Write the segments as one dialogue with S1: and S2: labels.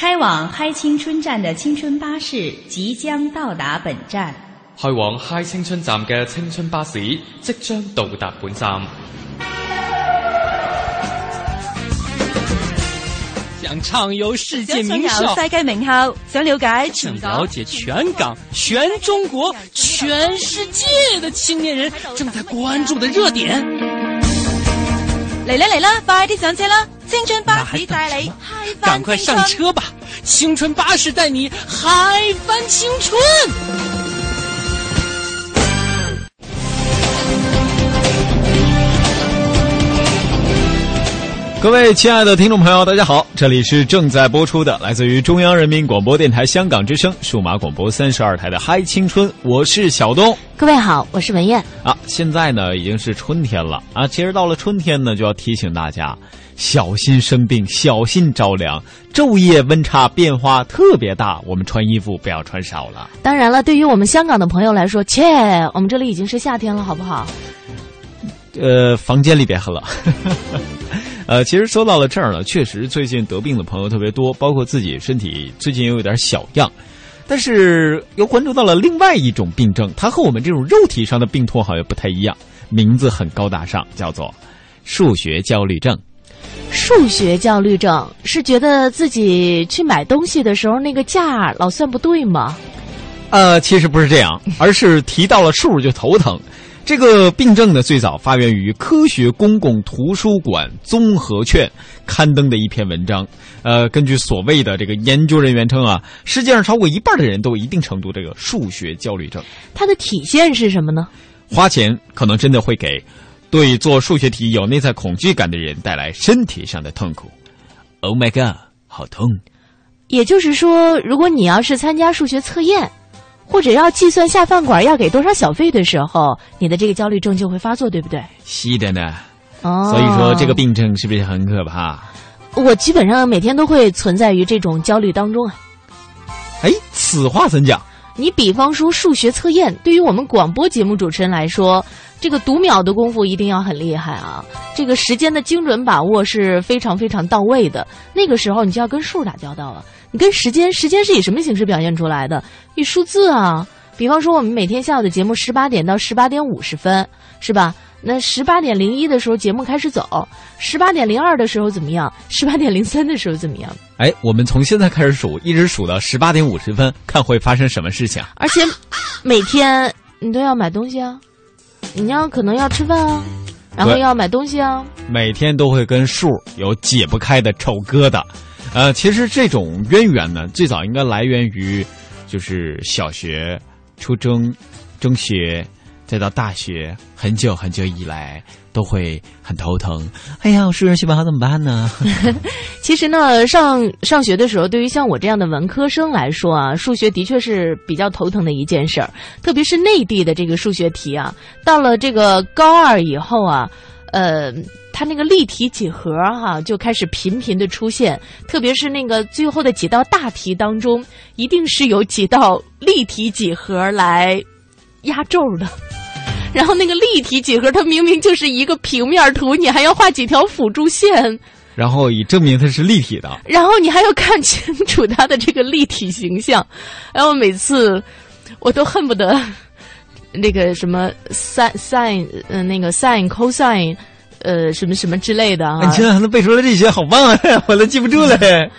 S1: 开往嗨青春站的青春巴士即将到达本站。
S2: 开往嗨青春站嘅青春巴士即將到達本站。
S3: 想暢遊世界名校，
S4: 世界名校，想了解全
S3: 想了解全港、全中國、全世界的青年人正在關注的熱點。
S4: 嚟啦嚟啦，快啲上車啦！青春巴士带你嗨翻
S3: 赶快上车吧！青春巴士带你嗨翻青春。
S5: 各位亲爱的听众朋友，大家好，这里是正在播出的来自于中央人民广播电台香港之声数码广播三十二台的《嗨青春》，我是小东。
S6: 各位好，我是文艳。
S5: 啊，现在呢已经是春天了啊，其实到了春天呢，就要提醒大家小心生病，小心着凉。昼夜温差变化特别大，我们穿衣服不要穿少了。
S6: 当然了，对于我们香港的朋友来说，切，我们这里已经是夏天了，好不好？
S5: 呃，房间里边喝了。呃，其实说到了这儿呢，确实最近得病的朋友特别多，包括自己身体最近也有点小恙，但是又关注到了另外一种病症，它和我们这种肉体上的病痛好像不太一样，名字很高大上，叫做数学焦虑症。
S6: 数学焦虑症是觉得自己去买东西的时候那个价老算不对吗？
S5: 呃，其实不是这样，而是提到了数就头疼。这个病症呢，最早发源于《科学公共图书馆综合卷》刊登的一篇文章。呃，根据所谓的这个研究人员称啊，世界上超过一半的人都有一定程度这个数学焦虑症。
S6: 它的体现是什么呢？
S5: 花钱可能真的会给对做数学题有内在恐惧感的人带来身体上的痛苦。Oh my god，好痛！
S6: 也就是说，如果你要是参加数学测验。或者要计算下饭馆要给多少小费的时候，你的这个焦虑症就会发作，对不对？
S5: 是的呢。
S6: 哦，
S5: 所以说这个病症是不是很可怕？
S6: 我基本上每天都会存在于这种焦虑当中啊。
S5: 哎，此话怎讲？
S6: 你比方说数学测验，对于我们广播节目主持人来说，这个读秒的功夫一定要很厉害啊，这个时间的精准把握是非常非常到位的。那个时候你就要跟数打交道了。你跟时间，时间是以什么形式表现出来的？以数字啊。比方说，我们每天下午的节目十八点到十八点五十分，是吧？那十八点零一的时候节目开始走，十八点零二的时候怎么样？十八点零三的时候怎么样？
S5: 哎，我们从现在开始数，一直数到十八点五十分，看会发生什么事情。
S6: 而且每天你都要买东西啊，你要可能要吃饭啊，然后要买东西啊。
S5: 每天都会跟数有解不开的丑疙瘩。呃，其实这种渊源呢，最早应该来源于，就是小学、初中、中学，再到大学，很久很久以来都会很头疼。哎呀，我数学学不好怎么办呢？
S6: 其实呢，上上学的时候，对于像我这样的文科生来说啊，数学的确是比较头疼的一件事儿，特别是内地的这个数学题啊，到了这个高二以后啊。呃，它那个立体几何哈就开始频频的出现，特别是那个最后的几道大题当中，一定是有几道立体几何来压轴的。然后那个立体几何，它明明就是一个平面图，你还要画几条辅助线，
S5: 然后以证明它是立体的。
S6: 然后你还要看清楚它的这个立体形象。然后每次我都恨不得。那个什么 sin sin 嗯那个 sin cosine 呃什么什么之类的啊，
S5: 你现在还能背出来这些，好棒啊！我都记不住了。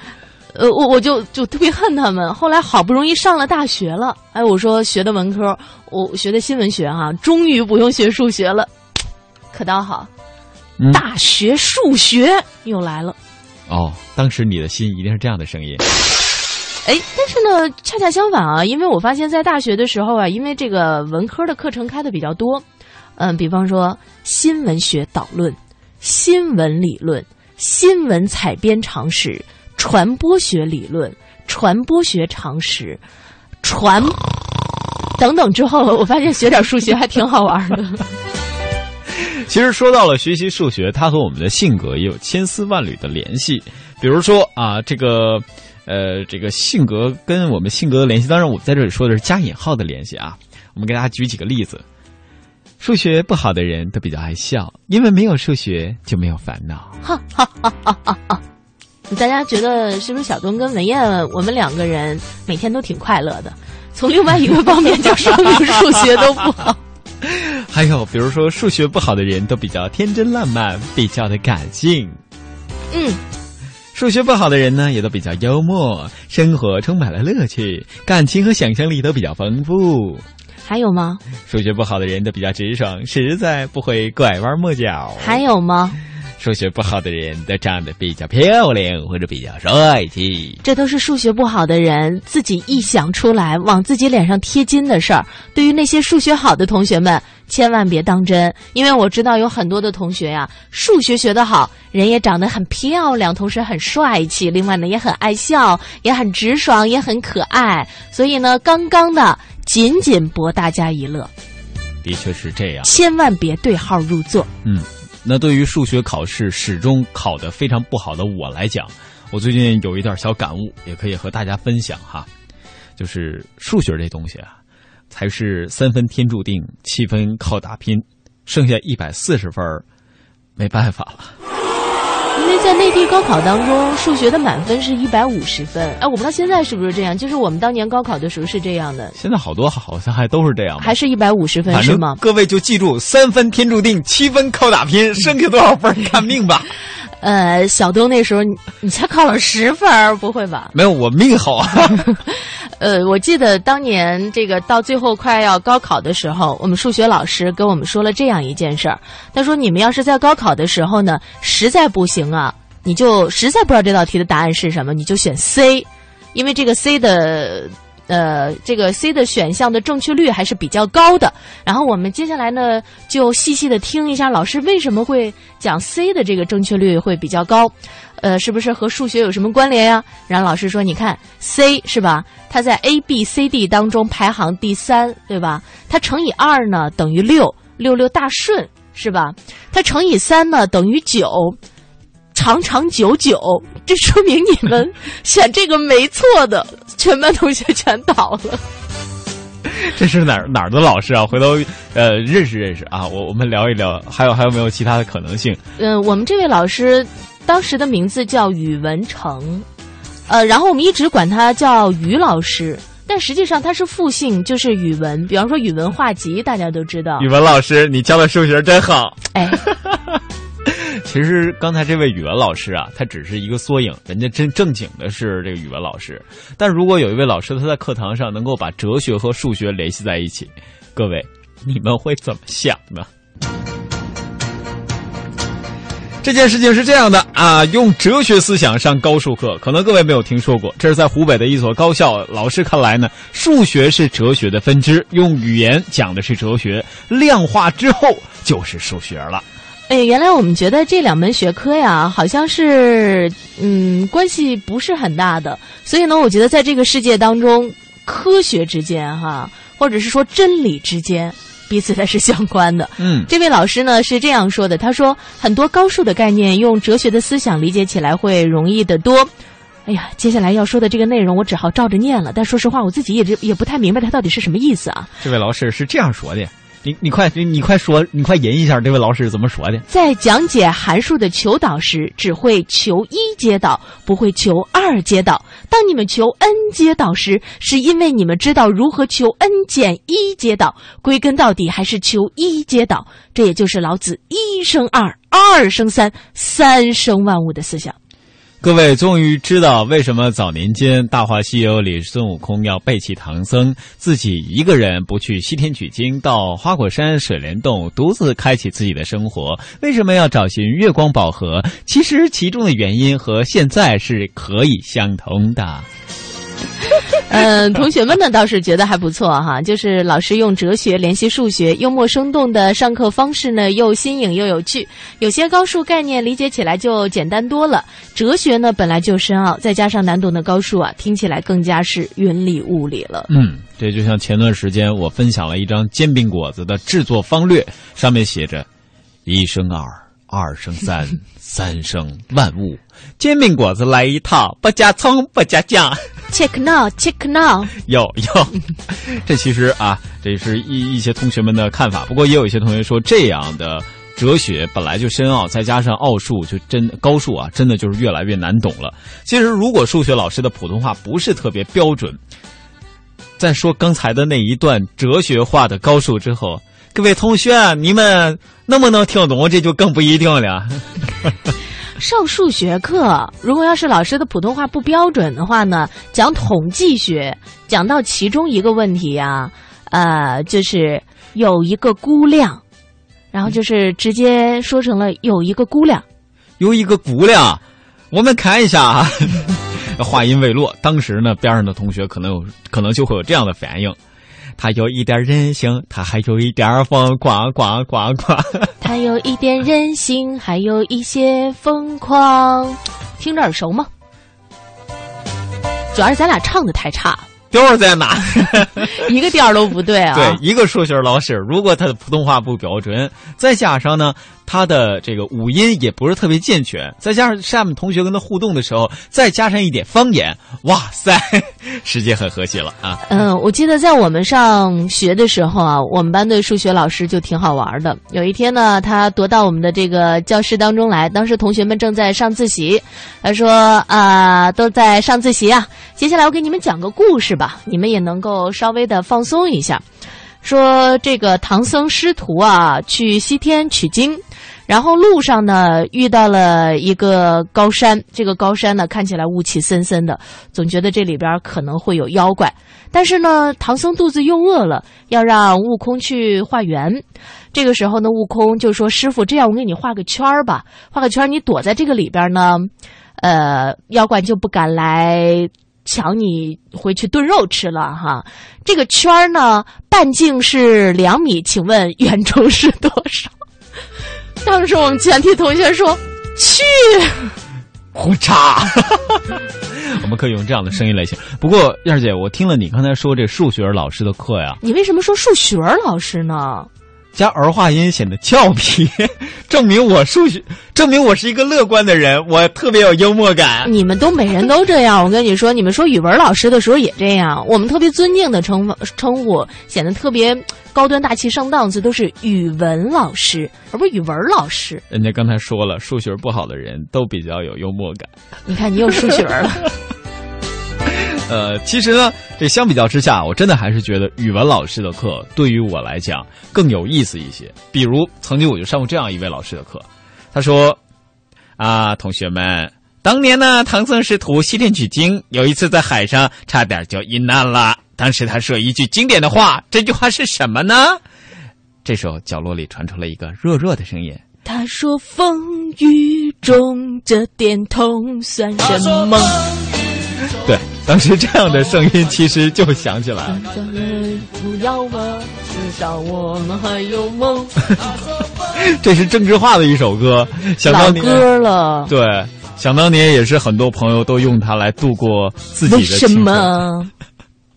S6: 呃，我我就就特别恨他们。后来好不容易上了大学了，哎，我说学的文科，我学的新闻学哈，终于不用学数学了，可倒好，大学数学又来了。
S5: 哦，当时你的心一定是这样的声音。
S6: 哎，但是呢，恰恰相反啊，因为我发现，在大学的时候啊，因为这个文科的课程开的比较多，嗯，比方说新闻学导论、新闻理论、新闻采编常识、传播学理论、传播学常识、传等等之后，我发现学点数学还挺好玩的。
S5: 其实说到了学习数学，它和我们的性格也有千丝万缕的联系。比如说啊，这个。呃，这个性格跟我们性格的联系，当然我在这里说的是加引号的联系啊。我们给大家举几个例子：数学不好的人都比较爱笑，因为没有数学就没有烦恼。哈哈哈哈哈哈！
S6: 大家觉得是不是小东跟文燕我们两个人每天都挺快乐的？从另外一个方面就说明数学都不好。
S5: 还有，比如说数学不好的人都比较天真烂漫，比较的感性。
S6: 嗯，
S5: 数学不好的人呢，也都比较幽默，生活充满了乐趣，感情和想象力都比较丰富。
S6: 还有吗？
S5: 数学不好的人都比较直爽，实在不会拐弯抹角。
S6: 还有吗？
S5: 数学不好的人都长得比较漂亮或者比较帅气。
S6: 这都是数学不好的人自己臆想出来往自己脸上贴金的事儿。对于那些数学好的同学们，千万别当真，因为我知道有很多的同学呀，数学学得好，人也长得很漂亮，同时很帅气，另外呢也很爱笑，也很直爽，也很可爱。所以呢，刚刚的仅仅博大家一乐，
S5: 的确是这样，
S6: 千万别对号入座。
S5: 嗯。那对于数学考试始终考得非常不好的我来讲，我最近有一点小感悟，也可以和大家分享哈。就是数学这东西啊，才是三分天注定，七分靠打拼，剩下一百四十分，没办法了。
S6: 在内地高考当中，数学的满分是一百五十分。哎，我不知道现在是不是这样，就是我们当年高考的时候是这样的。
S5: 现在好多好像还都是这样，
S6: 还是一百五十分是吗？
S5: 各位就记住，三分天注定，七分靠打拼，剩下多少分看命吧。
S6: 呃，小东那时候你你才考了十分，不会吧？
S5: 没有，我命好啊。
S6: 呃，我记得当年这个到最后快要高考的时候，我们数学老师跟我们说了这样一件事儿。他说：“你们要是在高考的时候呢，实在不行啊，你就实在不知道这道题的答案是什么，你就选 C，因为这个 C 的。”呃，这个 C 的选项的正确率还是比较高的。然后我们接下来呢，就细细的听一下老师为什么会讲 C 的这个正确率会比较高，呃，是不是和数学有什么关联呀？然后老师说，你看 C 是吧？它在 A、B、C、D 当中排行第三，对吧？它乘以二呢等于六，六六大顺是吧？它乘以三呢等于九。长长久久，这说明你们 选这个没错的，全班同学全倒了。
S5: 这是哪儿哪儿的老师啊？回头呃认识认识啊，我我们聊一聊。还有还有没有其他的可能性？
S6: 嗯，我们这位老师当时的名字叫宇文成，呃，然后我们一直管他叫于老师，但实际上他是复姓，就是语文。比方说语文化集，大家都知道。
S5: 语文老师，你教的数学真好。
S6: 哎。
S5: 其实刚才这位语文老师啊，他只是一个缩影，人家真正经的是这个语文老师。但如果有一位老师他在课堂上能够把哲学和数学联系在一起，各位你们会怎么想呢？这件事情是这样的啊，用哲学思想上高数课，可能各位没有听说过，这是在湖北的一所高校。老师看来呢，数学是哲学的分支，用语言讲的是哲学，量化之后就是数学了。
S6: 哎，原来我们觉得这两门学科呀，好像是嗯关系不是很大的。所以呢，我觉得在这个世界当中，科学之间哈，或者是说真理之间，彼此它 是相关的。
S5: 嗯，
S6: 这位老师呢是这样说的，他说很多高数的概念用哲学的思想理解起来会容易得多。哎呀，接下来要说的这个内容我只好照着念了，但说实话，我自己也也不太明白它到底是什么意思啊。
S5: 这位老师是这样说的。你你快你你快说你快吟一下这位老师怎么说的？
S6: 在讲解函数的求导时，只会求一阶导，不会求二阶导。当你们求 n 阶导时，是因为你们知道如何求 n 减一阶导。归根到底，还是求一阶导。这也就是老子一生二，二生三，三生万物的思想。
S5: 各位终于知道为什么早年间《大话西游》里孙悟空要背弃唐僧，自己一个人不去西天取经，到花果山水帘洞独自开启自己的生活。为什么要找寻月光宝盒？其实其中的原因和现在是可以相通的。
S6: 嗯，同学们呢倒是觉得还不错哈，就是老师用哲学联系数学，幽默生动的上课方式呢，又新颖又有趣。有些高数概念理解起来就简单多了。哲学呢本来就深奥，再加上难懂的高数啊，听起来更加是云里雾里了。
S5: 嗯，这就像前段时间我分享了一张煎饼果子的制作方略，上面写着“一生二，二生三，三生万物”。煎饼果子来一套，不加葱，不加酱。
S6: Check now, check now。
S5: 有有，这其实啊，这是一一些同学们的看法。不过也有一些同学说，这样的哲学本来就深奥，再加上奥数就真高数啊，真的就是越来越难懂了。其实如果数学老师的普通话不是特别标准，在说刚才的那一段哲学化的高数之后，各位同学，你们能不能听懂？这就更不一定了。
S6: 上数学课，如果要是老师的普通话不标准的话呢，讲统计学，讲到其中一个问题呀、呃，就是有一个估量，然后就是直接说成了有一个估量。
S5: 有一个估量，我们看一下啊，话音未落，当时呢，边上的同学可能有可能就会有这样的反应。他有一点任性，他还有一点疯狂，狂狂狂。
S6: 他有一点任性，还有一些疯狂，听着耳熟吗？主要是咱俩唱的太差，
S5: 调儿在哪？
S6: 一个调儿都不对啊。
S5: 对，一个数学老师，如果他的普通话不标准，再加上呢，他的这个五音也不是特别健全，再加上下面同学跟他互动的时候，再加上一点方言，哇塞，世界很和谐了啊！
S6: 嗯，我记得在我们上学的时候啊，我们班的数学老师就挺好玩的。有一天呢，他踱到我们的这个教室当中来，当时同学们正在上自习，他说：“啊、都在上自习啊，接下来我给你们讲个故事吧，吧你们也能够稍微的放松一下。”说这个唐僧师徒啊，去西天取经。然后路上呢，遇到了一个高山，这个高山呢看起来雾气森森的，总觉得这里边可能会有妖怪。但是呢，唐僧肚子又饿了，要让悟空去化缘。这个时候呢，悟空就说：“师傅，这样我给你画个圈儿吧，画个圈，你躲在这个里边呢，呃，妖怪就不敢来 抢你回去炖肉吃了哈。这个圈儿呢，半径是两米，请问圆周是多少？” 当时我们全体同学说：“去。”
S5: 胡叉，我们可以用这样的声音来写。不过燕儿姐，我听了你刚才说这数学老师的课呀，
S6: 你为什么说数学老师呢？
S5: 加儿化音显得俏皮，证明我数学，证明我是一个乐观的人，我特别有幽默感。
S6: 你们东北人都这样，我跟你说，你们说语文老师的时候也这样。我们特别尊敬的称称呼，显得特别高端大气上档次，都是语文老师，而不是语文老师。
S5: 人家刚才说了，数学不好的人都比较有幽默感。
S6: 你看，你有数学了。
S5: 呃，其实呢，这相比较之下，我真的还是觉得语文老师的课对于我来讲更有意思一些。比如，曾经我就上过这样一位老师的课，他说：“啊，同学们，当年呢，唐僧师徒西天取经，有一次在海上差点就遇难了。当时他说一句经典的话，这句话是什么呢？”这时候，角落里传出了一个弱弱的声音。
S6: 他说：“风雨中这点痛算什么？”
S5: 对，当时这样的声音其实就响起来了。
S6: 不要我，至少我们还有梦。
S5: 这是郑智化的一首歌，想当年
S6: 老歌了。
S5: 对，想当年也是很多朋友都用它来度过自己的
S6: 为什
S5: 青春。
S6: 么？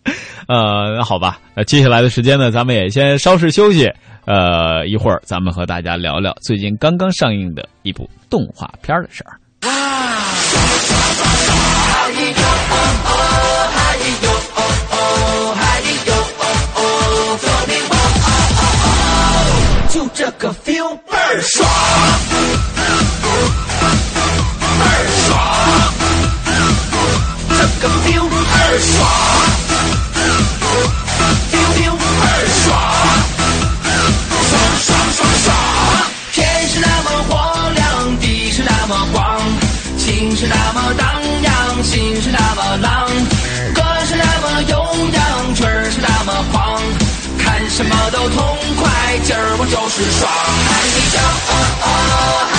S5: 呃，那好吧，那接下来的时间呢，咱们也先稍事休息。呃，一会儿咱们和大家聊聊最近刚刚上映的一部动画片的事儿。
S7: 就二爽，倍儿爽，这个 feel 倍儿爽，feel feel 倍儿爽，爽爽爽爽。天是那么火亮，地是那么广，情是那么荡漾，心是那么浪，歌是那么悠扬，曲是那么狂。看什么都痛，今儿我就是爽。嗨哟哦哦，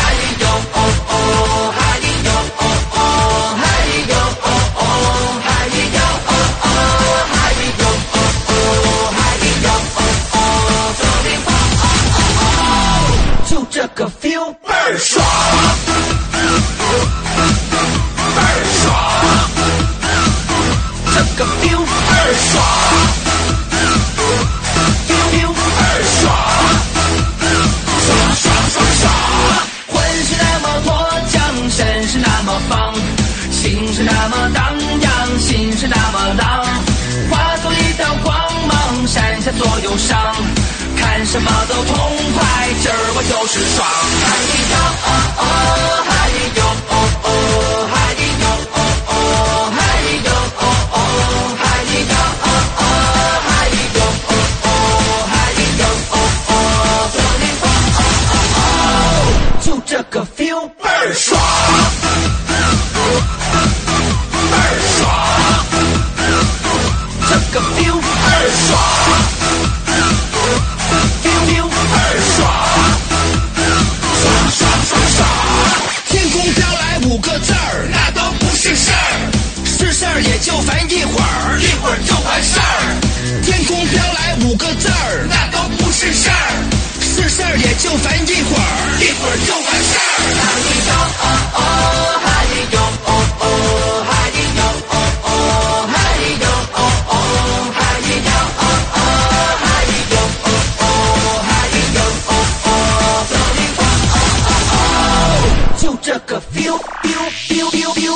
S7: 就是爽。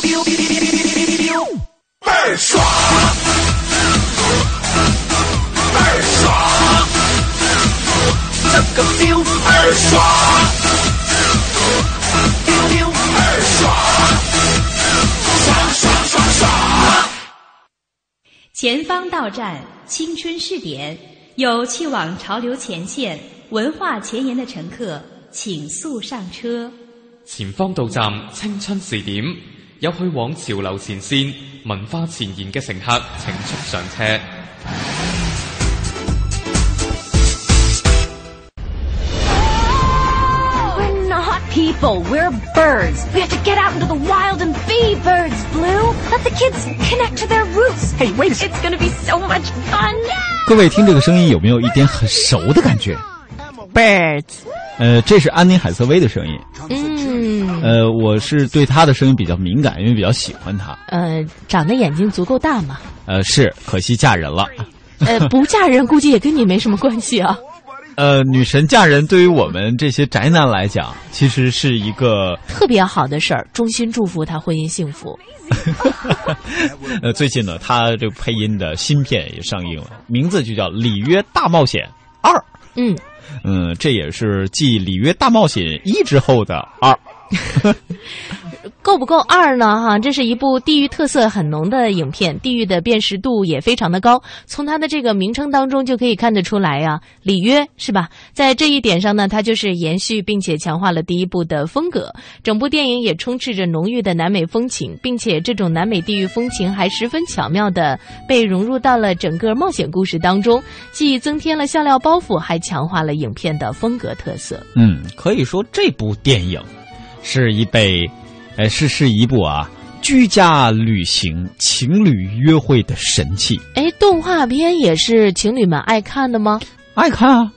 S7: 倍儿爽，倍儿爽，这个 feel 倍儿爽，feel feel 倍儿爽，爽爽爽爽。
S1: 前方到站青春试点，有去往潮流前线、文化前沿的乘客，请速上车。
S2: 前方到站青春试点，有去往潮流前線、文化前沿嘅乘客，請速上車。
S8: We're not people. We're birds. We have to get out into the wild and be birds, Blue. Let the kids connect to their roots. Hey, wait It's gonna be so much fun.
S5: 各位听这个声音有没有一点很熟的感觉？
S6: Birds，
S5: 呃，这是安妮海瑟薇的声音。
S6: 嗯，
S5: 呃，我是对她的声音比较敏感，因为比较喜欢她。
S6: 呃，长得眼睛足够大嘛，
S5: 呃，是，可惜嫁人了。
S6: 呃，不嫁人估计也跟你没什么关系啊。
S5: 呃，女神嫁人对于我们这些宅男来讲，其实是一个
S6: 特别好的事儿，衷心祝福她婚姻幸福。
S5: 呃，最近呢，她这个配音的新片也上映了，名字就叫《里约大冒险二》。
S6: 嗯，
S5: 嗯，这也是继《里约大冒险一》之后的二。
S6: 够不够二呢？哈，这是一部地域特色很浓的影片，地域的辨识度也非常的高。从它的这个名称当中就可以看得出来呀、里约是吧？在这一点上呢，它就是延续并且强化了第一部的风格。整部电影也充斥着浓郁的南美风情，并且这种南美地域风情还十分巧妙的被融入到了整个冒险故事当中，既增添了笑料包袱，还强化了影片的风格特色。
S5: 嗯，可以说这部电影是一被，呃，是是一部啊居家旅行、情侣约会的神器。
S6: 哎，动画片也是情侣们爱看的吗？
S5: 爱看啊，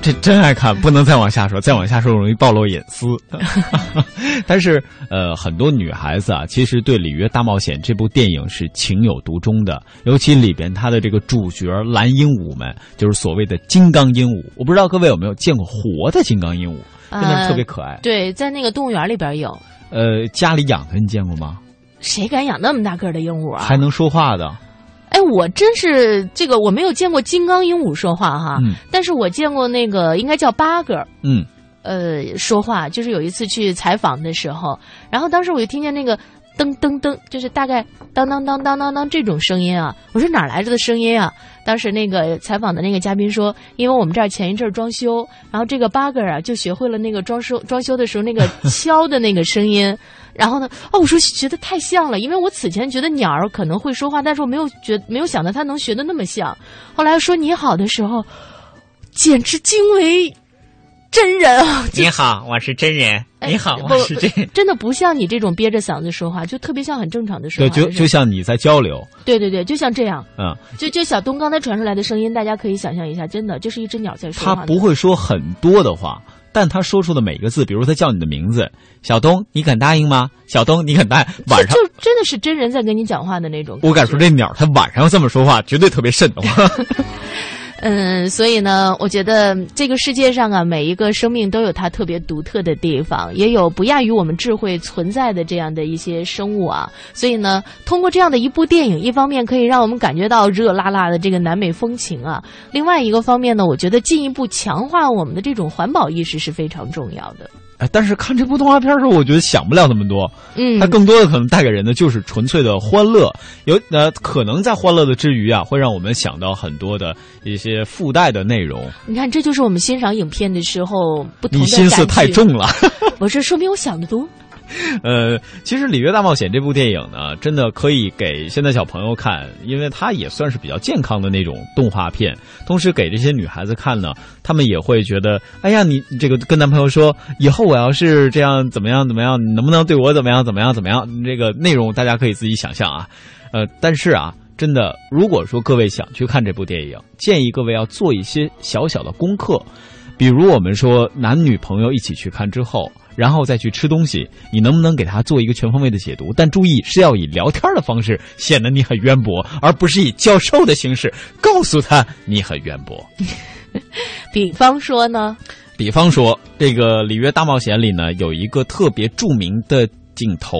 S5: 这真爱看，不能再往下说，再往下说容易暴露隐私。但是，呃，很多女孩子啊，其实对《里约大冒险》这部电影是情有独钟的，尤其里边它的这个主角蓝鹦鹉们，就是所谓的金刚鹦鹉。我不知道各位有没有见过活的金刚鹦鹉，真的特别可爱。
S6: 对，在那个动物园里边有，
S5: 呃，家里养的你见过吗？
S6: 谁敢养那么大个儿的鹦鹉啊？
S5: 还能说话的？
S6: 哎，我真是这个我没有见过金刚鹦鹉说话哈，
S5: 嗯
S6: 但是我见过那个应该叫八哥，
S5: 嗯，
S6: 呃，说话就是有一次去采访的时候，然后当时我就听见那个噔噔噔，就是大概当当当当当当这种声音啊，我说哪儿来着的声音啊？当时那个采访的那个嘉宾说，因为我们这儿前一阵儿装修，然后这个八哥啊就学会了那个装修装修的时候那个 敲的那个声音。然后呢？哦，我说觉得太像了，因为我此前觉得鸟儿可能会说话，但是我没有觉没有想到它能学的那么像。后来说你好的时候，简直惊为真人啊！
S5: 你好，我是真人。
S6: 哎
S5: 你好，我是真人。
S6: 真的不像你这种憋着嗓子说话，就特别像很正常的说
S5: 对，
S6: 话。
S5: 就就像你在交流，
S6: 对对对，就像这样。
S5: 嗯，
S6: 就就小东刚才传出来的声音，大家可以想象一下，真的就是一只鸟在说话。
S5: 他不会说很多的话，但他说出的每个字，比如他叫你的名字，小东，你敢答应吗？小东，你敢答应？晚上
S6: 就，就真的是真人在跟你讲话的那种。
S5: 我敢说这鸟，它晚上要这么说话，绝对特别瘆得慌。
S6: 嗯，所以呢，我觉得这个世界上啊，每一个生命都有它特别独特的地方，也有不亚于我们智慧存在的这样的一些生物啊。所以呢，通过这样的一部电影，一方面可以让我们感觉到热辣辣的这个南美风情啊，另外一个方面呢，我觉得进一步强化我们的这种环保意识是非常重要的。
S5: 哎，但是看这部动画片的时候，我觉得想不了那么多。
S6: 嗯，
S5: 它更多的可能带给人的就是纯粹的欢乐，有呃，可能在欢乐的之余啊，会让我们想到很多的一些附带的内容。
S6: 你看，这就是我们欣赏影片的时候不同的
S5: 你心思太重了。
S6: 我这说明我想的多。
S5: 呃，其实《里约大冒险》这部电影呢，真的可以给现在小朋友看，因为它也算是比较健康的那种动画片。同时给这些女孩子看呢，她们也会觉得，哎呀，你这个跟男朋友说，以后我要是这样怎么样怎么样，你能不能对我怎么样怎么样怎么样？这个内容大家可以自己想象啊。呃，但是啊，真的，如果说各位想去看这部电影，建议各位要做一些小小的功课，比如我们说男女朋友一起去看之后。然后再去吃东西，你能不能给他做一个全方位的解读？但注意是要以聊天的方式显得你很渊博，而不是以教授的形式告诉他你很渊博。
S6: 比方说呢？
S5: 比方说，这个《里约大冒险》里呢有一个特别著名的镜头，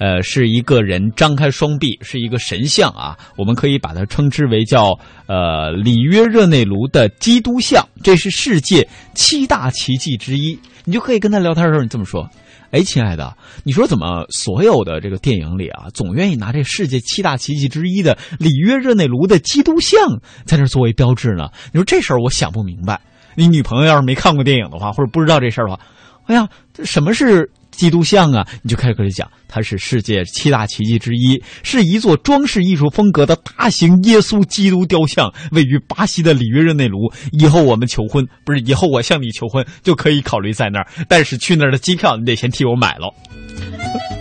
S5: 呃，是一个人张开双臂，是一个神像啊，我们可以把它称之为叫呃里约热内卢的基督像，这是世界七大奇迹之一。你就可以跟他聊天的时候，你这么说：“哎，亲爱的，你说怎么所有的这个电影里啊，总愿意拿这世界七大奇迹之一的里约热内卢的基督像在那作为标志呢？你说这事儿我想不明白。你女朋友要是没看过电影的话，或者不知道这事儿的话，哎呀，这什么是？”基督像啊，你就开始跟他讲，它是世界七大奇迹之一，是一座装饰艺术风格的大型耶稣基督雕像，位于巴西的里约热内卢。以后我们求婚，不是以后我向你求婚，就可以考虑在那儿。但是去那儿的机票，你得先替我买了。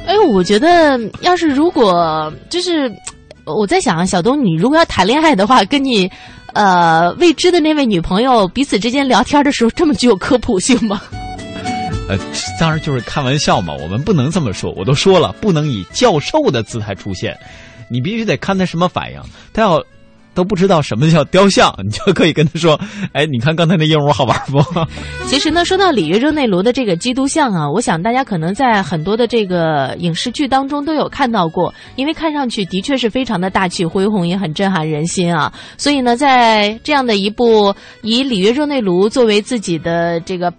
S6: 哎，我觉得要是如果就是 我在想啊，小东，你如果要谈恋爱的话，跟你呃未知的那位女朋友彼此之间聊天的时候，这么具有科普性吗？
S5: 呃，当然就是开玩笑嘛，我们不能这么说。我都说了，不能以教授的姿态出现，你必须得看他什么反应。他要都不知道什么叫雕像，你就可以跟他说：“哎，你看刚才那鹦鹉好玩不？”
S6: 其实呢，说到里约热内卢的这个基督像啊，我想大家可能在很多的这个影视剧当中都有看到过，因为看上去的确是非常的大气恢宏，也很震撼人心啊。所以呢，在这样的一部以里约热内卢作为自己的这个。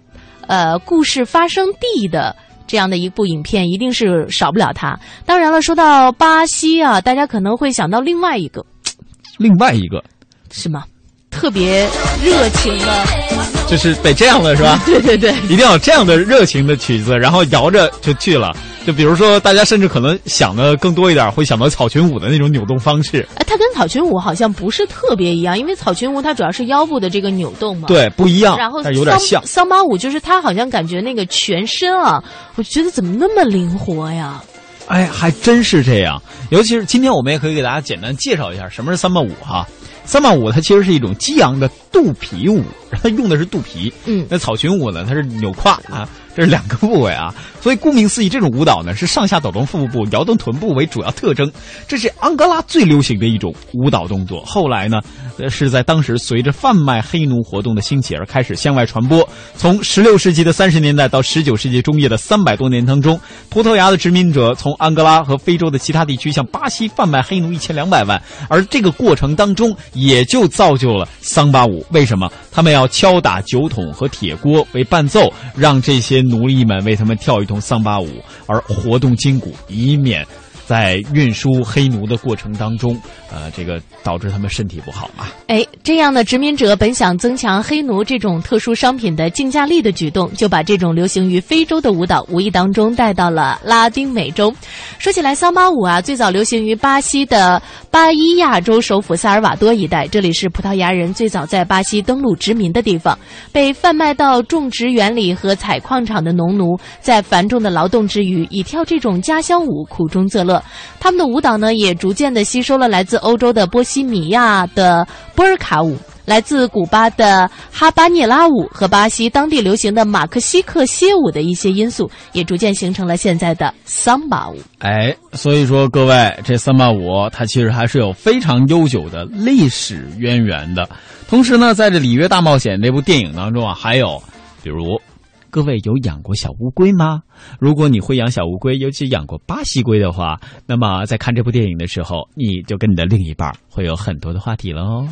S6: 呃，故事发生地的这样的一部影片，一定是少不了它。当然了，说到巴西啊，大家可能会想到另外一个，
S5: 另外一个
S6: 是吗？特别热情的，
S5: 就是得这样了是吧？
S6: 对对对，
S5: 一定要这样的热情的曲子，然后摇着就去了。就比如说，大家甚至可能想的更多一点，会想到草裙舞的那种扭动方式。
S6: 哎，它跟草裙舞好像不是特别一样，因为草裙舞它主要是腰部的这个扭动嘛。
S5: 对，不一样。
S6: 然后
S5: 有点像
S6: 桑巴舞，就是它好像感觉那个全身啊，我觉得怎么那么灵活呀？
S5: 哎，还真是这样。尤其是今天，我们也可以给大家简单介绍一下什么是桑巴舞哈。桑巴舞它其实是一种激昂的肚皮舞，它用的是肚皮。
S6: 嗯，
S5: 那草裙舞呢，它是扭胯啊。这是两个部位啊，所以顾名思义，这种舞蹈呢是上下抖动腹部、摇动臀部为主要特征。这是安哥拉最流行的一种舞蹈动作。后来呢，是在当时随着贩卖黑奴活动的兴起而开始向外传播。从十六世纪的三十年代到十九世纪中叶的三百多年当中，葡萄牙的殖民者从安哥拉和非洲的其他地区向巴西贩卖黑奴一千两百万，而这个过程当中也就造就了桑巴舞。为什么？他们要敲打酒桶和铁锅为伴奏，让这些。奴隶们为他们跳一通桑巴舞，而活动筋骨，以免在运输黑奴的过程当中，呃，这个导致他们身体不好嘛。
S6: 哎，这样的殖民者本想增强黑奴这种特殊商品的竞价力的举动，就把这种流行于非洲的舞蹈无意当中带到了拉丁美洲。说起来，桑巴舞啊，最早流行于巴西的巴伊亚州首府萨尔瓦多一带，这里是葡萄牙人最早在巴西登陆殖民的地方。被贩卖到种植园里和采矿场的农奴，在繁重的劳动之余，以跳这种家乡舞苦中作乐。他们的舞蹈呢，也逐渐的吸收了来自欧洲的波西米亚的波尔卡舞。来自古巴的哈巴涅拉舞和巴西当地流行的马克西克歇舞的一些因素，也逐渐形成了现在的桑巴舞。
S5: 哎，所以说各位，这桑巴舞它其实还是有非常悠久的历史渊源的。同时呢，在这《里约大冒险》这部电影当中啊，还有比如。各位有养过小乌龟吗？如果你会养小乌龟，尤其养过巴西龟的话，那么在看这部电影的时候，你就跟你的另一半会有很多的话题了哦。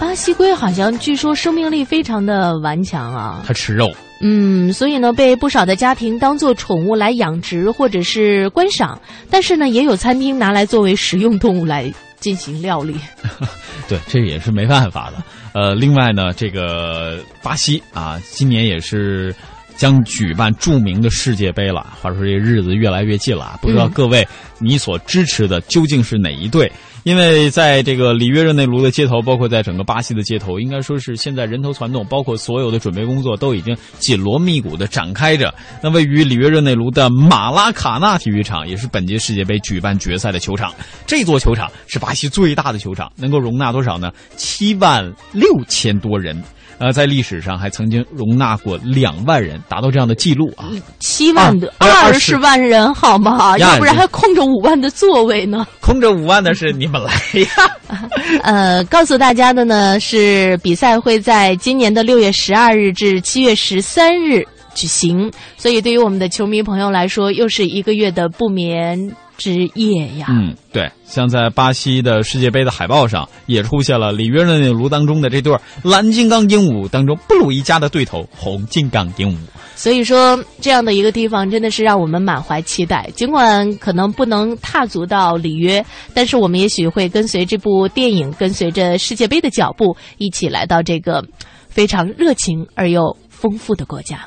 S6: 巴西龟好像据说生命力非常的顽强啊，
S5: 它吃肉，
S6: 嗯，所以呢被不少的家庭当做宠物来养殖或者是观赏，但是呢也有餐厅拿来作为食用动物来进行料理。
S5: 对，这也是没办法的。呃，另外呢，这个巴西啊，今年也是。将举办著名的世界杯了，话说这日子越来越近了，不知道各位你所支持的究竟是哪一队？因为在这个里约热内卢的街头，包括在整个巴西的街头，应该说是现在人头攒动，包括所有的准备工作都已经紧锣密鼓的展开着。那位于里约热内卢的马拉卡纳体育场，也是本届世界杯举办决赛的球场。这座球场是巴西最大的球场，能够容纳多少呢？七万六千多人。呃，在历史上还曾经容纳过两万人，达到这样的记录啊！
S6: 七万的二十万人，好吗？要不然还空着五万的座位呢。
S5: 空着五万的是你们来呀！
S6: 呃，告诉大家的呢是，比赛会在今年的六月十二日至七月十三日举行，所以对于我们的球迷朋友来说，又是一个月的不眠。之夜呀，
S5: 嗯，对，像在巴西的世界杯的海报上，也出现了里约热内卢当中的这对蓝金刚鹦鹉当中布鲁一家的对头红金刚鹦鹉。
S6: 所以说，这样的一个地方真的是让我们满怀期待。尽管可能不能踏足到里约，但是我们也许会跟随这部电影，跟随着世界杯的脚步，一起来到这个非常热情而又丰富的国家。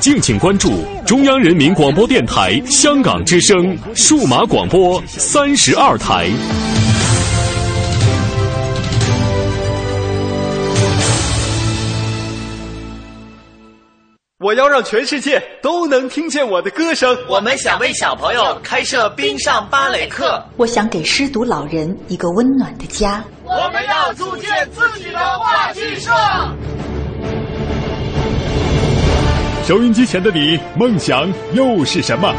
S9: 敬请关注中央人民广播电台香港之声数码广播三十二台。
S10: 我要让全世界都能听见我的歌声。
S11: 我们想为小朋友开设冰上芭蕾课。
S12: 我想给失独老人一个温暖的家。
S13: 我们要组建自己的话剧社。
S14: 收音机前的你，梦想又是什么？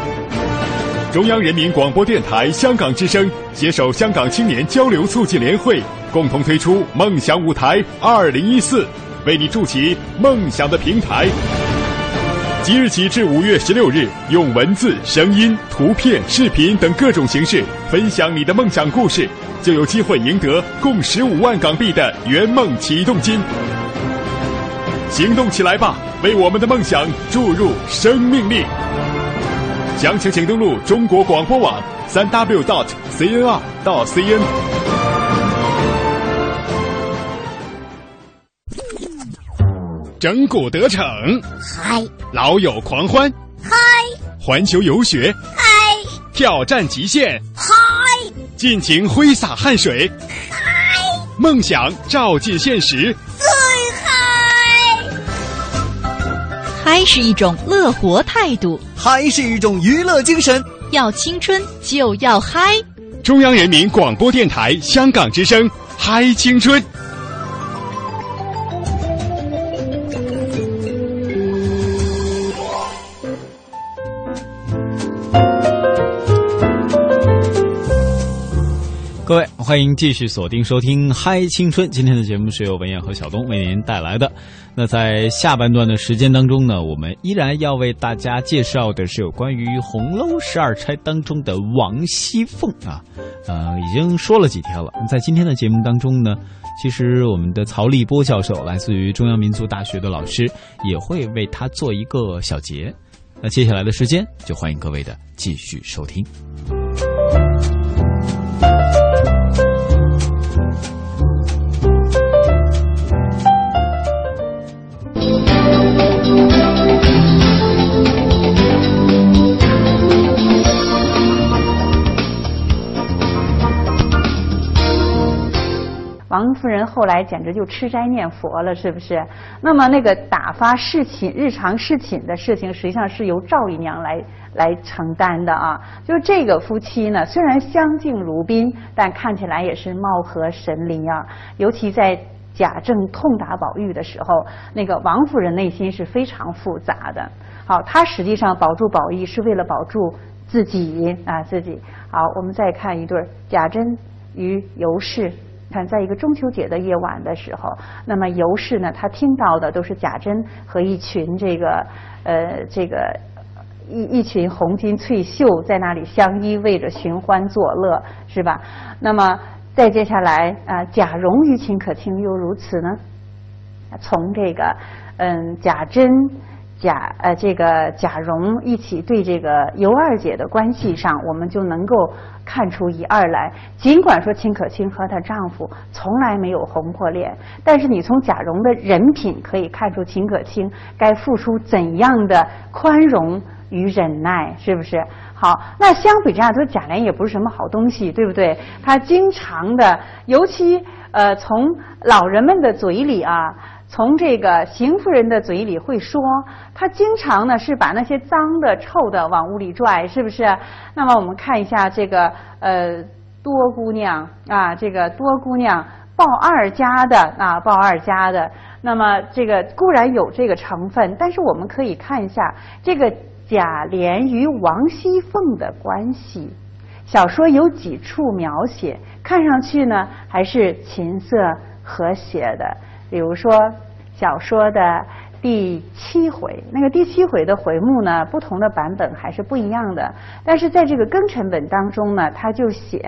S14: 中央人民广播电台香港之声携手香港青年交流促进联会，共同推出“梦想舞台二零一四”，为你筑起梦想的平台。即日起至五月十六日，用文字、声音、图片、视频等各种形式分享你的梦想故事，就有机会赢得共十五万港币的圆梦启动金。行动起来吧，为我们的梦想注入生命力！详情请登录中国广播网三 w dot cnr 到 cn。整蛊得逞，
S15: 嗨！
S14: 老友狂欢，
S15: 嗨！
S14: 环球游学，
S15: 嗨！
S14: 挑战极限，
S15: 嗨！
S14: 尽情挥洒汗水，
S15: 嗨！
S14: 梦想照进现实，
S15: 嗨
S4: 是一种乐活态度，
S16: 嗨是一种娱乐精神。
S4: 要青春就要嗨！
S14: 中央人民广播电台香港之声，嗨青春。
S5: 欢迎继续锁定收听《嗨青春》。今天的节目是由文燕和小东为您带来的。那在下半段的时间当中呢，我们依然要为大家介绍的是有关于《红楼十二钗》当中的王熙凤啊。呃，已经说了几天了。在今天的节目当中呢，其实我们的曹立波教授，来自于中央民族大学的老师，也会为他做一个小结。那接下来的时间，就欢迎各位的继续收听。
S17: 王夫人后来简直就吃斋念佛了，是不是？那么那个打发侍寝、日常侍寝的事情，实际上是由赵姨娘来来承担的啊。就这个夫妻呢，虽然相敬如宾，但看起来也是貌合神离啊。尤其在贾政痛打宝玉的时候，那个王夫人内心是非常复杂的。好，她实际上保住宝玉是为了保住自己啊，自己。好，我们再看一对贾珍与尤氏。看，在一个中秋节的夜晚的时候，那么尤氏呢，他听到的都是贾珍和一群这个呃这个一一群红巾翠袖在那里相依偎着寻欢作乐，是吧？那么再接下来啊，贾蓉于情可卿又如此呢？从这个嗯贾珍贾呃这个贾蓉一起对这个尤二姐的关系上，我们就能够看出一二来。尽管说秦可卿和她丈夫从来没有红过脸，但是你从贾蓉的人品可以看出秦可卿该付出怎样的宽容与忍耐，是不是？好，那相比之下，说贾琏也不是什么好东西，对不对？他经常的，尤其呃从老人们的嘴里啊。从这个邢夫人的嘴里会说，她经常呢是把那些脏的、臭的往屋里拽，是不是？那么我们看一下这个呃多姑娘啊，这个多姑娘鲍二家的啊，鲍二家的。那么这个固然有这个成分，但是我们可以看一下这个贾琏与王熙凤的关系。小说有几处描写，看上去呢还是琴瑟和谐的。比如说小说的第七回，那个第七回的回目呢，不同的版本还是不一样的。但是在这个庚辰本当中呢，他就写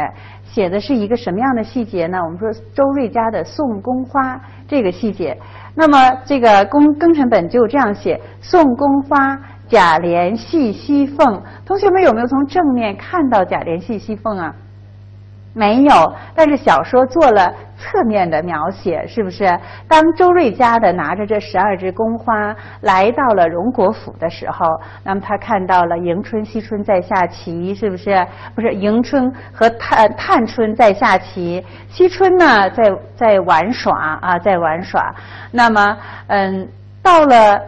S17: 写的是一个什么样的细节呢？我们说周瑞家的送宫花这个细节。那么这个宫庚辰本就这样写：送宫花，贾琏戏西凤。同学们有没有从正面看到贾琏戏西凤啊？没有，但是小说做了侧面的描写，是不是？当周瑞家的拿着这十二支宫花来到了荣国府的时候，那么他看到了迎春、惜春在下棋，是不是？不是，迎春和探探春在下棋，惜春呢在在玩耍啊，在玩耍。那么，嗯，到了。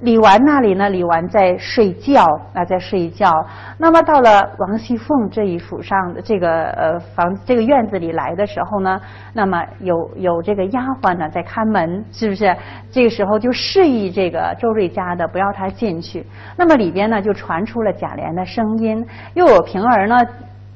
S17: 李纨那里呢？李纨在睡觉啊，在睡觉。那么到了王熙凤这一府上的这个呃房这个院子里来的时候呢，那么有有这个丫鬟呢在看门，是不是？这个时候就示意这个周瑞家的不要他进去。那么里边呢就传出了贾琏的声音，又有平儿呢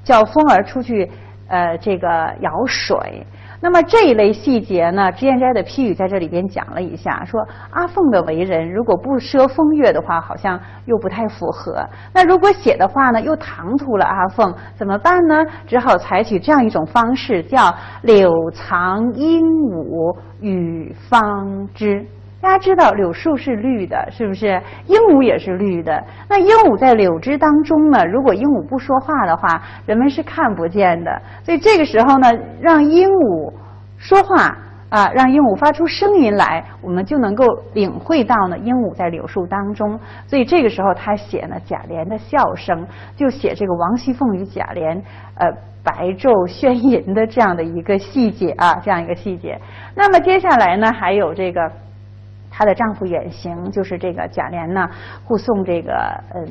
S17: 叫凤儿出去呃这个舀水。那么这一类细节呢，脂砚斋的批语在这里边讲了一下，说阿凤的为人如果不奢风月的话，好像又不太符合。那如果写的话呢，又唐突了阿凤，怎么办呢？只好采取这样一种方式，叫柳藏鹦鹉与方知。大家知道柳树是绿的，是不是？鹦鹉也是绿的。那鹦鹉在柳枝当中呢？如果鹦鹉不说话的话，人们是看不见的。所以这个时候呢，让鹦鹉说话啊，让鹦鹉发出声音来，我们就能够领会到呢，鹦鹉在柳树当中。所以这个时候他写呢贾琏的笑声，就写这个王熙凤与贾琏呃白昼喧吟的这样的一个细节啊，这样一个细节。那么接下来呢，还有这个。她的丈夫远行，就是这个贾琏呢，护送这个嗯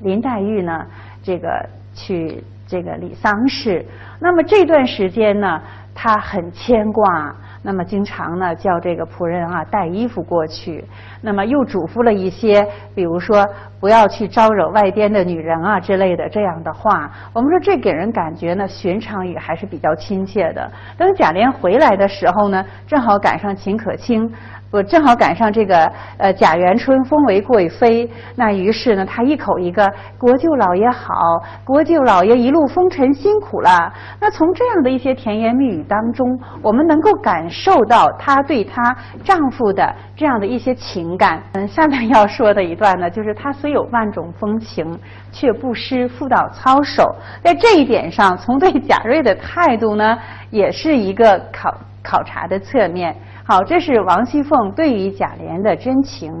S17: 林黛玉呢，这个去这个李丧事。那么这段时间呢，她很牵挂，那么经常呢叫这个仆人啊带衣服过去。那么又嘱咐了一些，比如说不要去招惹外边的女人啊之类的这样的话。我们说这给人感觉呢，寻常语还是比较亲切的。等贾琏回来的时候呢，正好赶上秦可卿。我正好赶上这个呃贾元春封为贵妃，那于是呢，他一口一个国舅老爷好，国舅老爷一路风尘辛苦了。那从这样的一些甜言蜜语当中，我们能够感受到她对她丈夫的这样的一些情感。嗯，下面要说的一段呢，就是她虽有万种风情，却不失妇道操守。在这一点上，从对贾瑞的态度呢，也是一个考考察的侧面。好，这是王熙凤对于贾琏的真情，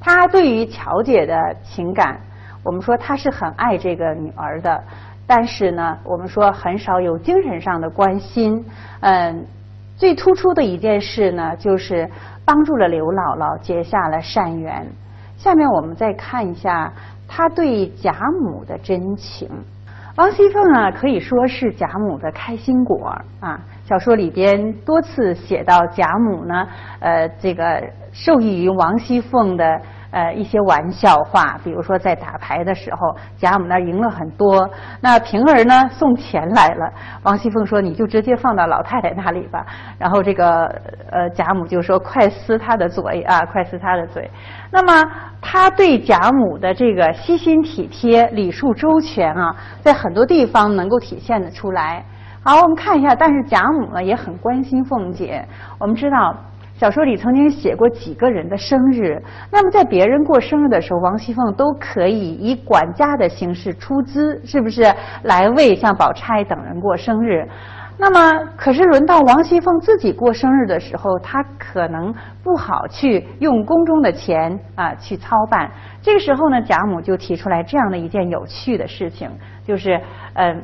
S17: 她对于乔姐的情感，我们说她是很爱这个女儿的，但是呢，我们说很少有精神上的关心。嗯，最突出的一件事呢，就是帮助了刘姥姥结下了善缘。下面我们再看一下她对贾母的真情。王熙凤啊，可以说是贾母的开心果啊。小说里边多次写到贾母呢，呃，这个受益于王熙凤的呃一些玩笑话，比如说在打牌的时候，贾母那赢了很多，那平儿呢送钱来了，王熙凤说你就直接放到老太太那里吧，然后这个呃贾母就说快撕她的嘴啊，快撕她的嘴。那么他对贾母的这个悉心体贴、礼数周全啊，在很多地方能够体现的出来。好，我们看一下，但是贾母呢也很关心凤姐。我们知道，小说里曾经写过几个人的生日，那么在别人过生日的时候，王熙凤都可以以管家的形式出资，是不是来为像宝钗等人过生日？那么，可是轮到王熙凤自己过生日的时候，她可能不好去用宫中的钱啊去操办。这个时候呢，贾母就提出来这样的一件有趣的事情，就是嗯，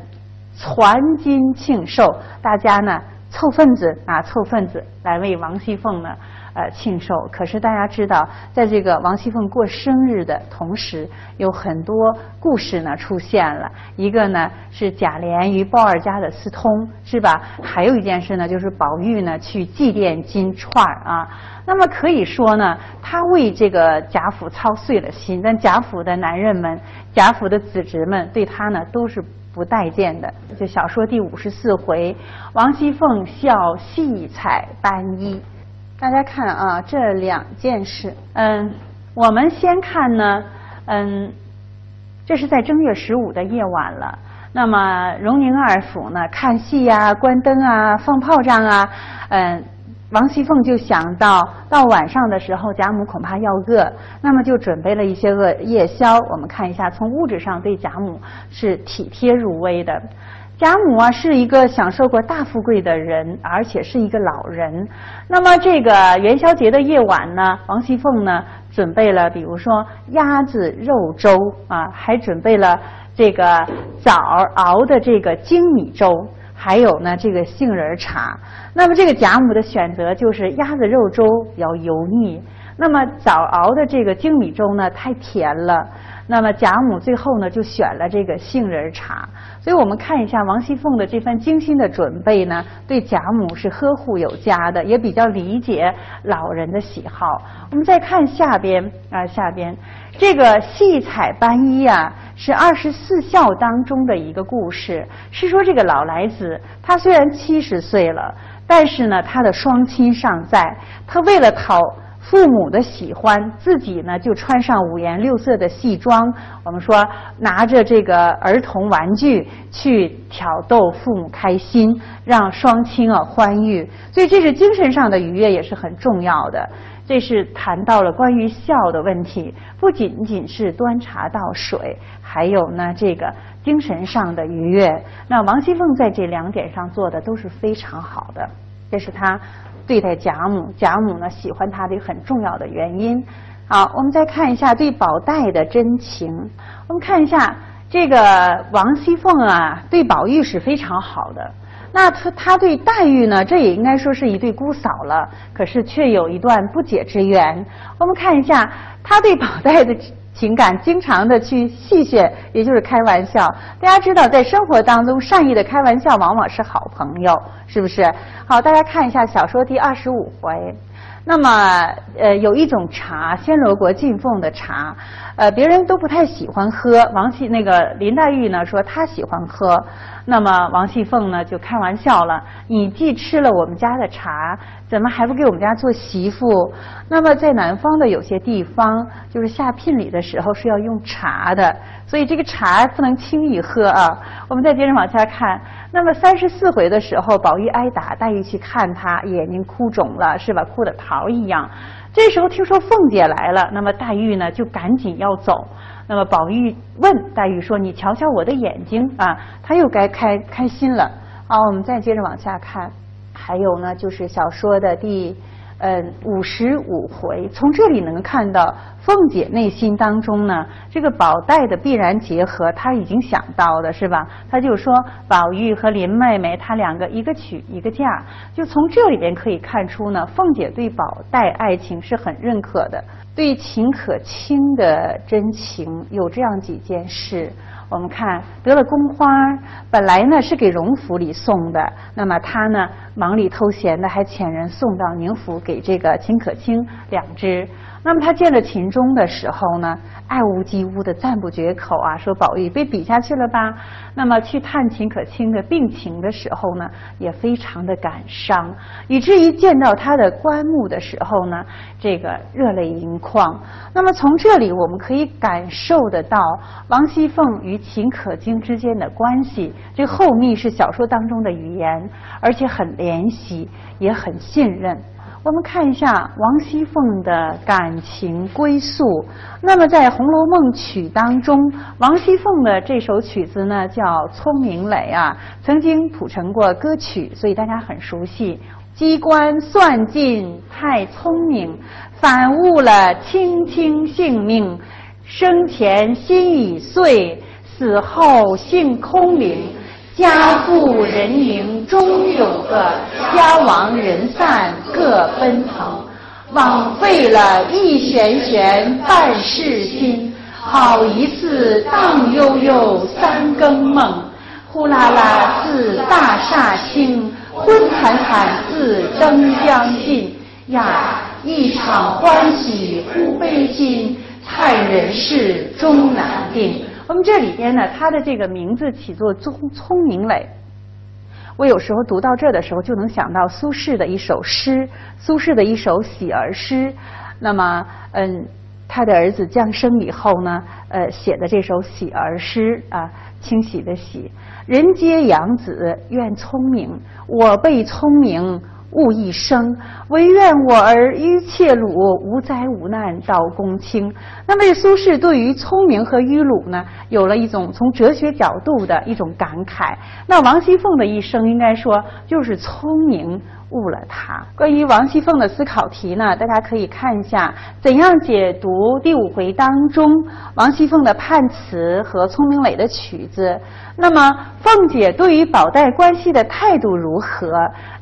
S17: 传金庆寿，大家呢凑份子啊，凑份子来为王熙凤呢。呃，庆寿。可是大家知道，在这个王熙凤过生日的同时，有很多故事呢出现了。一个呢是贾琏与鲍二家的私通，是吧？还有一件事呢，就是宝玉呢去祭奠金钏啊。那么可以说呢，他为这个贾府操碎了心。但贾府的男人们、贾府的子侄们对他呢都是不待见的。就小说第五十四回，王熙凤笑戏彩斑衣。大家看啊，这两件事，嗯，我们先看呢，嗯，这是在正月十五的夜晚了。那么荣宁二府呢，看戏呀、关灯啊、放炮仗啊，嗯，王熙凤就想到，到晚上的时候，贾母恐怕要饿，那么就准备了一些饿夜宵。我们看一下，从物质上对贾母是体贴入微的。贾母啊，是一个享受过大富贵的人，而且是一个老人。那么这个元宵节的夜晚呢，王熙凤呢准备了，比如说鸭子肉粥啊，还准备了这个枣熬的这个精米粥，还有呢这个杏仁茶。那么这个贾母的选择就是鸭子肉粥比较油腻，那么枣熬的这个精米粥呢太甜了。那么贾母最后呢就选了这个杏仁茶。所以我们看一下王熙凤的这番精心的准备呢，对贾母是呵护有加的，也比较理解老人的喜好。我们再看下边啊，下边这个戏彩斑衣啊，是二十四孝当中的一个故事，是说这个老来子他虽然七十岁了，但是呢他的双亲尚在，他为了讨。父母的喜欢，自己呢就穿上五颜六色的戏装。我们说拿着这个儿童玩具去挑逗父母开心，让双亲啊欢愉。所以这是精神上的愉悦，也是很重要的。这是谈到了关于孝的问题，不仅仅是端茶倒水，还有呢这个精神上的愉悦。那王熙凤在这两点上做的都是非常好的，这是她。对待贾母，贾母呢喜欢他的很重要的原因。好，我们再看一下对宝黛的真情。我们看一下这个王熙凤啊，对宝玉是非常好的。那他他对黛玉呢，这也应该说是一对姑嫂了，可是却有一段不解之缘。我们看一下他对宝黛的。情感经常的去戏谑，也就是开玩笑。大家知道，在生活当中，善意的开玩笑往往是好朋友，是不是？好，大家看一下小说第二十五回。那么，呃，有一种茶，暹罗国进奉的茶，呃，别人都不太喜欢喝。王熙那个林黛玉呢，说她喜欢喝。那么王熙凤呢，就开玩笑了：你既吃了我们家的茶，怎么还不给我们家做媳妇？那么在南方的有些地方，就是下聘礼的时候是要用茶的，所以这个茶不能轻易喝啊。我们再接着往下看。那么三十四回的时候，宝玉挨打，黛玉去看他，眼睛哭肿了，是吧？哭的桃一样。这时候听说凤姐来了，那么黛玉呢就赶紧要走。那么宝玉问黛玉说：“你瞧瞧我的眼睛啊！”他又该开开心了。好，我们再接着往下看，还有呢，就是小说的第。嗯，五十五回，从这里能看到凤姐内心当中呢，这个宝黛的必然结合，她已经想到的是吧？她就说宝玉和林妹妹，她两个一个娶一个嫁，就从这里边可以看出呢，凤姐对宝黛爱情是很认可的，对秦可卿的真情有这样几件事。我们看得了宫花，本来呢是给荣府里送的，那么他呢忙里偷闲的还遣人送到宁府给这个秦可卿两只。那么他见了秦钟的时候呢？爱屋及乌的赞不绝口啊，说宝玉被比下去了吧？那么去探秦可卿的病情的时候呢，也非常的感伤，以至于见到他的棺木的时候呢，这个热泪盈眶。那么从这里我们可以感受得到王熙凤与秦可卿之间的关系。这后密是小说当中的语言，而且很怜惜，也很信任。我们看一下王熙凤的感情归宿。那么在《红楼梦》曲当中，王熙凤的这首曲子呢叫《聪明磊》啊，曾经谱成过歌曲，所以大家很熟悉。机关算尽太聪明，反误了卿卿性命。生前心已碎，死后性空灵。家富人宁终有个，家亡人散各奔腾。枉费了一弦弦半世心，好一次荡悠悠三更梦。呼啦啦自大厦倾，昏惨惨自灯将尽。呀，一场欢喜忽悲心，叹人世终难定。我们这里边呢，他的这个名字起作聪聪明磊。我有时候读到这的时候，就能想到苏轼的一首诗，苏轼的一首喜儿诗。那么，嗯，他的儿子降生以后呢，呃，写的这首喜儿诗啊，清洗的洗，人皆养子愿聪明，我辈聪明。误一生，唯愿我儿愚怯鲁，无灾无难到公卿。那么苏轼对于聪明和愚鲁呢，有了一种从哲学角度的一种感慨。那王熙凤的一生，应该说就是聪明。误了他。关于王熙凤的思考题呢，大家可以看一下怎样解读第五回当中王熙凤的判词和聪明磊的曲子。那么凤姐对于宝黛关系的态度如何？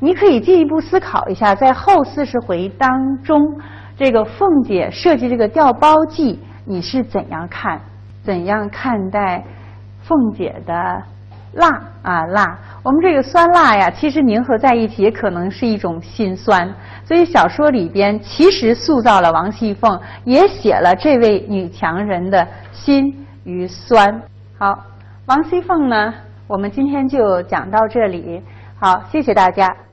S17: 你可以进一步思考一下，在后四十回当中，这个凤姐设计这个调包计，你是怎样看？怎样看待凤姐的？辣啊辣！我们这个酸辣呀，其实凝合在一起也可能是一种心酸。所以小说里边其实塑造了王熙凤，也写了这位女强人的心与酸。好，王熙凤呢，我们今天就讲到这里。好，谢谢大家。